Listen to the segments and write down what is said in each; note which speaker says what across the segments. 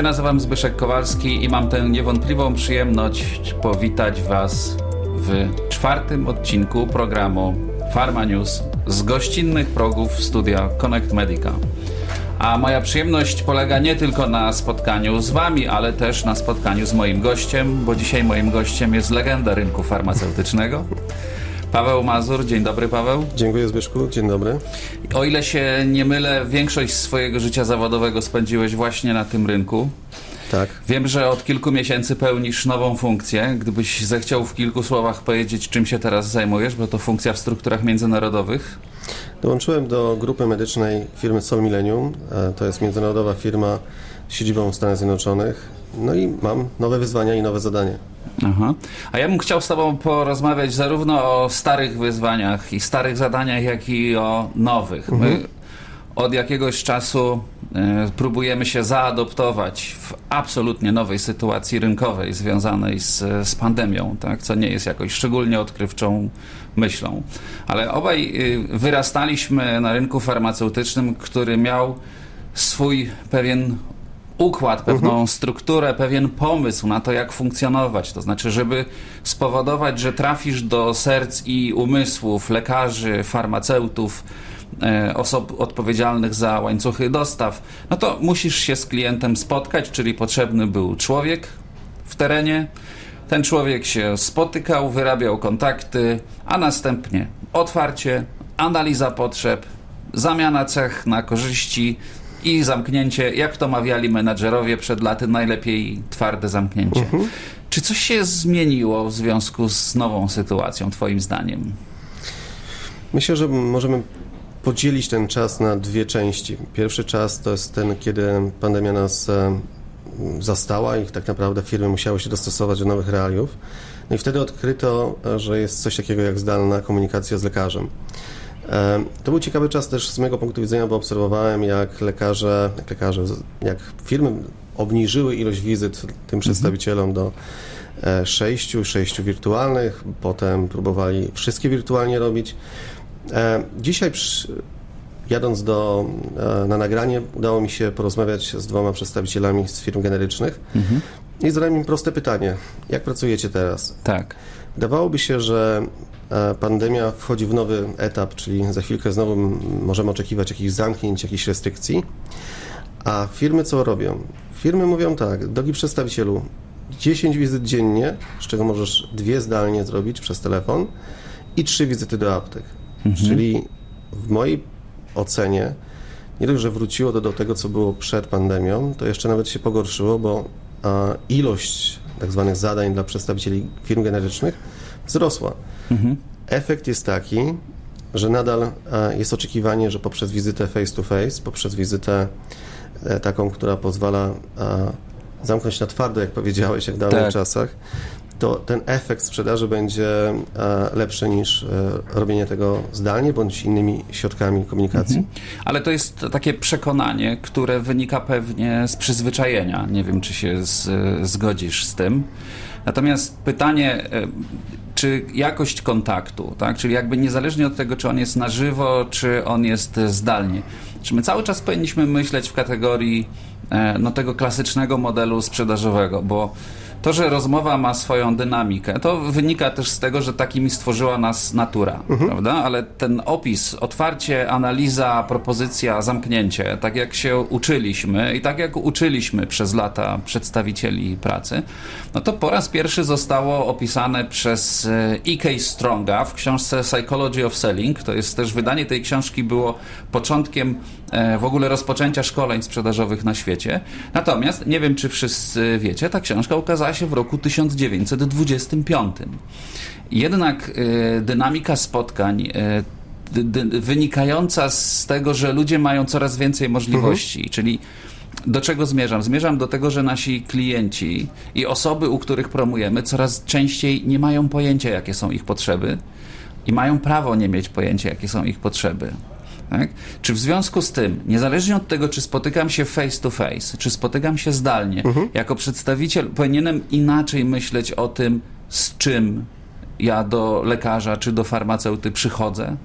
Speaker 1: Się nazywam Zbyszek Kowalski i mam tę niewątpliwą przyjemność powitać Was w czwartym odcinku programu Pharma News z gościnnych progów studia Connect Medica. A moja przyjemność polega nie tylko na spotkaniu z Wami, ale też na spotkaniu z moim gościem, bo dzisiaj moim gościem jest legenda rynku farmaceutycznego. Paweł Mazur, dzień dobry Paweł.
Speaker 2: Dziękuję Zbyszku, dzień dobry.
Speaker 1: O ile się nie mylę, większość swojego życia zawodowego spędziłeś właśnie na tym rynku.
Speaker 2: Tak.
Speaker 1: Wiem, że od kilku miesięcy pełnisz nową funkcję. Gdybyś zechciał w kilku słowach powiedzieć, czym się teraz zajmujesz, bo to funkcja w strukturach międzynarodowych.
Speaker 2: Dołączyłem do grupy medycznej firmy Sol Millennium. E, to jest międzynarodowa firma z siedzibą w Stanach Zjednoczonych. No i mam nowe wyzwania i nowe zadanie.
Speaker 1: Aha. A ja bym chciał z Tobą porozmawiać zarówno o starych wyzwaniach i starych zadaniach, jak i o nowych. Mhm. My od jakiegoś czasu e, próbujemy się zaadoptować w absolutnie nowej sytuacji rynkowej związanej z, z pandemią, tak? co nie jest jakoś szczególnie odkrywczą myślą. Ale obaj y, wyrastaliśmy na rynku farmaceutycznym, który miał swój pewien układ, pewną mhm. strukturę, pewien pomysł na to, jak funkcjonować. To znaczy, żeby spowodować, że trafisz do serc i umysłów lekarzy, farmaceutów, e, osób odpowiedzialnych za łańcuchy dostaw, no to musisz się z klientem spotkać, czyli potrzebny był człowiek w terenie. Ten człowiek się spotykał, wyrabiał kontakty, a następnie otwarcie, analiza potrzeb, zamiana cech na korzyści, i zamknięcie, jak to mawiali menadżerowie przed laty, najlepiej twarde zamknięcie. Mhm. Czy coś się zmieniło w związku z nową sytuacją, Twoim zdaniem?
Speaker 2: Myślę, że możemy podzielić ten czas na dwie części. Pierwszy czas to jest ten, kiedy pandemia nas e, zastała i tak naprawdę firmy musiały się dostosować do nowych realiów. No i wtedy odkryto, że jest coś takiego jak zdalna komunikacja z lekarzem. To był ciekawy czas też z mojego punktu widzenia, bo obserwowałem, jak lekarze, jak lekarze, jak firmy obniżyły ilość wizyt tym mhm. przedstawicielom do e, sześciu, sześciu wirtualnych, potem próbowali wszystkie wirtualnie robić. E, dzisiaj jadąc do, e, na nagranie udało mi się porozmawiać z dwoma przedstawicielami z firm generycznych mhm. i zadałem im proste pytanie. Jak pracujecie teraz?
Speaker 1: Tak.
Speaker 2: Wydawałoby się, że E, pandemia wchodzi w nowy etap, czyli za chwilkę znowu możemy oczekiwać jakichś zamknięć, jakichś restrykcji. A firmy co robią? Firmy mówią tak, drogi przedstawicielu, 10 wizyt dziennie, z czego możesz dwie zdalnie zrobić przez telefon i trzy wizyty do aptek. Mhm. Czyli w mojej ocenie nie dość, że wróciło to do tego, co było przed pandemią, to jeszcze nawet się pogorszyło, bo ilość tak zwanych zadań dla przedstawicieli firm generycznych wzrosła. Mhm. Efekt jest taki, że nadal e, jest oczekiwanie, że poprzez wizytę face to face, poprzez wizytę e, taką, która pozwala e, zamknąć na twardo, jak powiedziałeś, jak w dawnych tak. czasach, to ten efekt sprzedaży będzie lepszy niż robienie tego zdalnie bądź innymi środkami komunikacji. Mhm.
Speaker 1: Ale to jest takie przekonanie, które wynika pewnie z przyzwyczajenia. Nie wiem, czy się z, zgodzisz z tym. Natomiast pytanie, czy jakość kontaktu, tak? czyli jakby niezależnie od tego, czy on jest na żywo, czy on jest zdalnie. Czy my cały czas powinniśmy myśleć w kategorii e, no, tego klasycznego modelu sprzedażowego, bo to, że rozmowa ma swoją dynamikę, to wynika też z tego, że takimi stworzyła nas natura, mhm. prawda? Ale ten opis, otwarcie, analiza, propozycja, zamknięcie, tak jak się uczyliśmy i tak jak uczyliśmy przez lata przedstawicieli pracy, no to po raz pierwszy zostało opisane przez E.K. Stronga w książce Psychology of Selling. To jest też wydanie tej książki było początkiem e, w ogóle rozpoczęcia szkoleń sprzedażowych na świecie. Natomiast, nie wiem czy wszyscy wiecie, ta książka ukazała się w roku 1925. Jednak e, dynamika spotkań e, wynikająca z tego, że ludzie mają coraz więcej możliwości, mhm. czyli do czego zmierzam? Zmierzam do tego, że nasi klienci i osoby, u których promujemy, coraz częściej nie mają pojęcia, jakie są ich potrzeby i mają prawo nie mieć pojęcia, jakie są ich potrzeby. Tak? Czy w związku z tym, niezależnie od tego, czy spotykam się face to face, czy spotykam się zdalnie, mhm. jako przedstawiciel powinienem inaczej myśleć o tym, z czym ja do lekarza czy do farmaceuty przychodzę?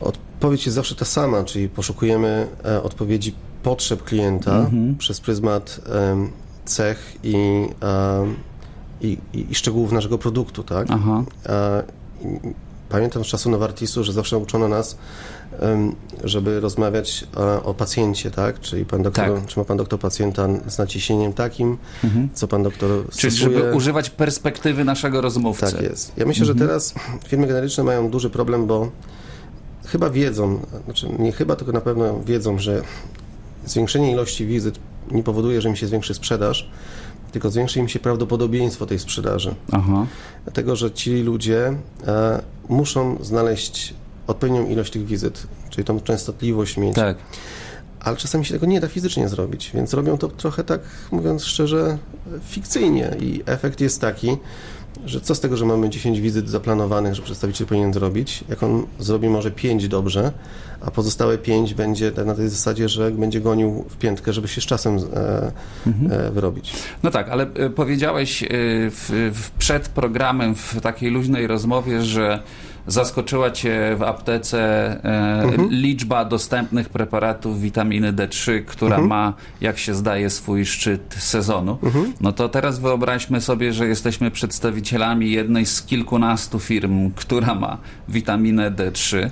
Speaker 2: Odpowiedź jest zawsze ta sama, czyli poszukujemy e, odpowiedzi potrzeb klienta przez pryzmat em, cech i, em, i, i, szczegółów naszego produktu, tak?
Speaker 1: Aha.
Speaker 2: I- Pamiętam z czasu Novartisu, że zawsze uczono nas, żeby rozmawiać o pacjencie, tak? Czyli pan doktor,
Speaker 1: Tak.
Speaker 2: czy ma pan doktor pacjenta z naciśnieniem takim, co pan doktor
Speaker 1: Czyli
Speaker 2: stosuje.
Speaker 1: żeby używać perspektywy naszego rozmówcy.
Speaker 2: Tak jest. Ja myślę, że teraz firmy generyczne mają duży problem, bo chyba wiedzą, znaczy nie chyba, tylko na pewno wiedzą, że zwiększenie ilości wizyt nie powoduje, że im się zwiększy sprzedaż, tylko zwiększy im się prawdopodobieństwo tej sprzedaży.
Speaker 1: Aha.
Speaker 2: Dlatego, że ci ludzie e, muszą znaleźć odpowiednią ilość tych wizyt, czyli tą częstotliwość mieć.
Speaker 1: Tak.
Speaker 2: Ale czasami się tego nie da fizycznie zrobić, więc robią to trochę tak, mówiąc szczerze, fikcyjnie. I efekt jest taki, że co z tego, że mamy 10 wizyt zaplanowanych, że przedstawiciel powinien zrobić, jak on zrobi może 5 dobrze, a pozostałe 5 będzie tak na tej zasadzie, że będzie gonił w piętkę, żeby się z czasem e, e, wyrobić.
Speaker 1: No tak, ale e, powiedziałeś w, w, przed programem w takiej luźnej rozmowie, że zaskoczyła cię w aptece e, liczba dostępnych preparatów witaminy D3, która ma, jak się zdaje, swój szczyt sezonu. No to teraz wyobraźmy sobie, że jesteśmy przedstawicielami jednej z kilkunastu firm, która ma witaminę D3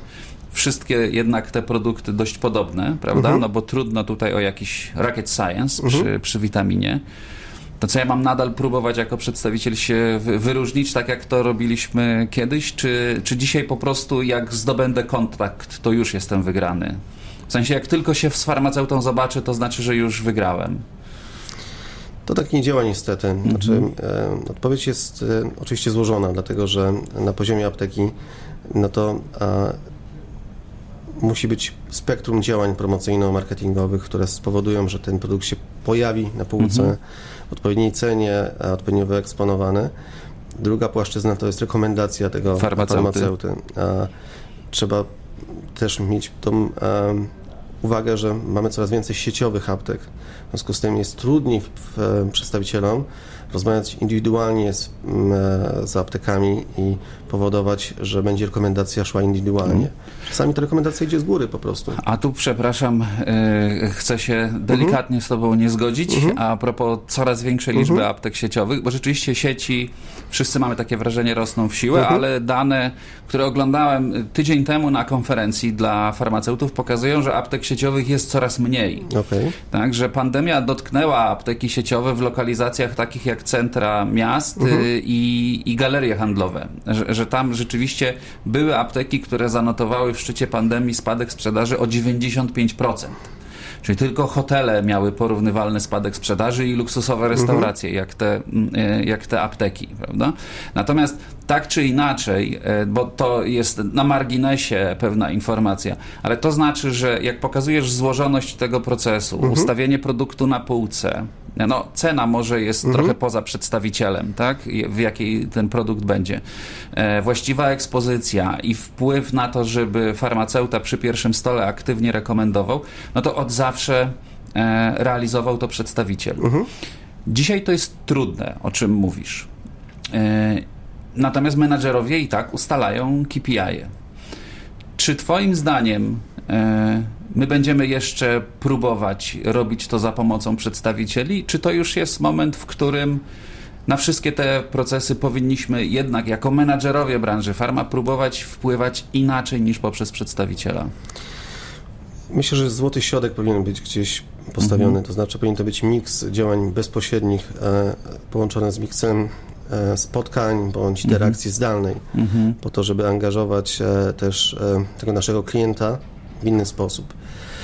Speaker 1: wszystkie jednak te produkty dość podobne, prawda? No bo trudno tutaj o jakiś rocket science przy, przy witaminie. To co ja mam nadal próbować jako przedstawiciel się wy- wyróżnić, tak jak to robiliśmy kiedyś, czy, czy dzisiaj po prostu jak zdobędę kontrakt, to już jestem wygrany? W sensie jak tylko się z farmaceutą zobaczę, to znaczy, że już wygrałem.
Speaker 2: To tak nie działa niestety. Znaczy, e, odpowiedź jest e, oczywiście złożona, dlatego że na poziomie apteki no to e, musi być spektrum działań promocyjno-marketingowych, które spowodują, że ten produkt się pojawi na półce w odpowiedniej cenie, odpowiednio wyeksponowany. Druga płaszczyzna to jest rekomendacja tego
Speaker 1: Farmaceuty.
Speaker 2: farmaceuty. Trzeba też mieć tą uwagę, że mamy coraz więcej sieciowych aptek. W związku z tym jest trudniej przedstawicielom rozmawiać indywidualnie z, m, e, z aptekami i powodować, że będzie rekomendacja szła indywidualnie. Czasami ta rekomendacja idzie z góry po prostu.
Speaker 1: A tu, przepraszam, e, chcę się delikatnie z Tobą nie zgodzić, a propos coraz większej liczby aptek sieciowych, bo rzeczywiście sieci, wszyscy mamy takie wrażenie, rosną w siłę, ale dane, które oglądałem tydzień temu na konferencji dla farmaceutów, pokazują, że aptek sieciowych jest coraz mniej.
Speaker 2: Okej.
Speaker 1: Tak, że pandemia dotknęła apteki sieciowe w lokalizacjach takich jak centra miast y, i, i galerie handlowe. Że, że tam rzeczywiście były apteki, które zanotowały w szczycie pandemii spadek sprzedaży o 95%. Czyli tylko hotele miały porównywalny spadek sprzedaży i luksusowe restauracje, jak, te, mm, y, jak te apteki, prawda? Natomiast tak czy inaczej, y, bo to jest na marginesie pewna informacja, ale to znaczy, że jak pokazujesz złożoność tego procesu, ustawienie produktu na półce, no cena może jest trochę poza przedstawicielem, tak? W jakiej ten produkt będzie. E, właściwa ekspozycja i wpływ na to, żeby farmaceuta przy pierwszym stole aktywnie rekomendował, no to od zawsze e, realizował to przedstawiciel. Dzisiaj to jest trudne, o czym mówisz. E, natomiast menadżerowie i tak ustalają KPI. -e. Czy Twoim zdaniem e, my będziemy jeszcze próbować robić to za pomocą przedstawicieli? Czy to już jest moment, w którym na wszystkie te procesy powinniśmy jednak jako menadżerowie branży farma próbować wpływać inaczej niż poprzez przedstawiciela?
Speaker 2: Myślę, że złoty środek powinien być gdzieś postawiony,
Speaker 1: Mhm.
Speaker 2: to znaczy powinien to być miks działań bezpośrednich e, połączony z miksem e, spotkań bądź
Speaker 1: Mhm.
Speaker 2: interakcji zdalnej, po to, żeby angażować e, też e, tego naszego klienta w inny sposób.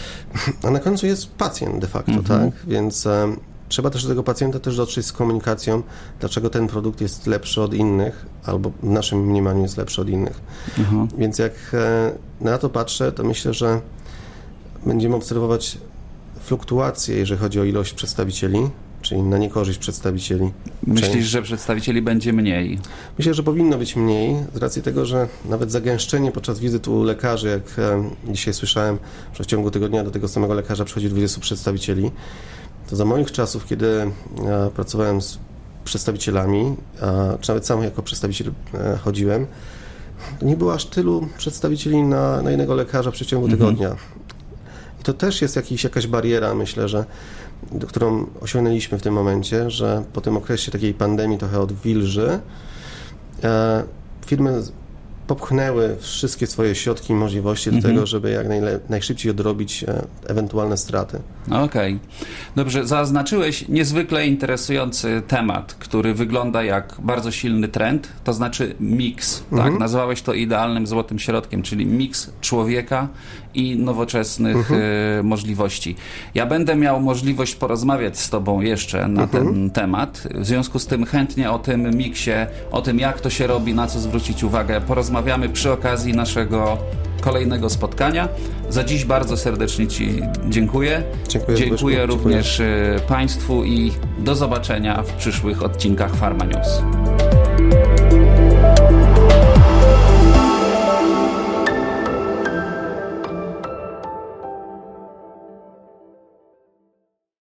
Speaker 2: A na końcu jest pacjent de facto,
Speaker 1: Mhm.
Speaker 2: tak? Więc e, trzeba też do tego pacjenta też dotrzeć z komunikacją, dlaczego ten produkt jest lepszy od innych, albo w naszym mniemaniu jest lepszy od innych. Więc jak e, na to patrzę, to myślę, że będziemy obserwować fluktuacje, jeżeli chodzi o ilość przedstawicieli, czyli na niekorzyść przedstawicieli.
Speaker 1: Myślisz, że przedstawicieli będzie mniej?
Speaker 2: Myślę, że powinno być mniej, z racji tego, że nawet zagęszczenie podczas wizyt u lekarzy, jak e, dzisiaj słyszałem, że w ciągu tygodnia do tego samego lekarza przychodzi 20 przedstawicieli, to za moich czasów, kiedy e, pracowałem z przedstawicielami, czy nawet sam jako przedstawiciel e, chodziłem, nie było aż tylu przedstawicieli na, na jednego lekarza w przeciągu tygodnia. I to też jest jakiś, jakaś bariera, myślę, że którą osiągnęliśmy w tym momencie, że po tym okresie takiej pandemii trochę odwilży, e, firmy popchnęły wszystkie swoje środki i możliwości do
Speaker 1: Mhm.
Speaker 2: tego, żeby jak najszybciej odrobić e, ewentualne straty.
Speaker 1: Okej. Dobrze, zaznaczyłeś niezwykle interesujący temat, który wygląda jak bardzo silny trend, to znaczy miks, tak? Nazwałeś to idealnym złotym środkiem, czyli miks człowieka i nowoczesnych e, możliwości. Ja będę miał możliwość porozmawiać z tobą jeszcze na ten temat. W związku z tym chętnie o tym miksie, o tym jak to się robi, na co zwrócić uwagę, porozmawiamy przy okazji naszego kolejnego spotkania. Za dziś bardzo serdecznie Ci dziękuję.
Speaker 2: Dziękuję,
Speaker 1: Dziękuję również e, Państwu i do zobaczenia w przyszłych odcinkach Pharma News.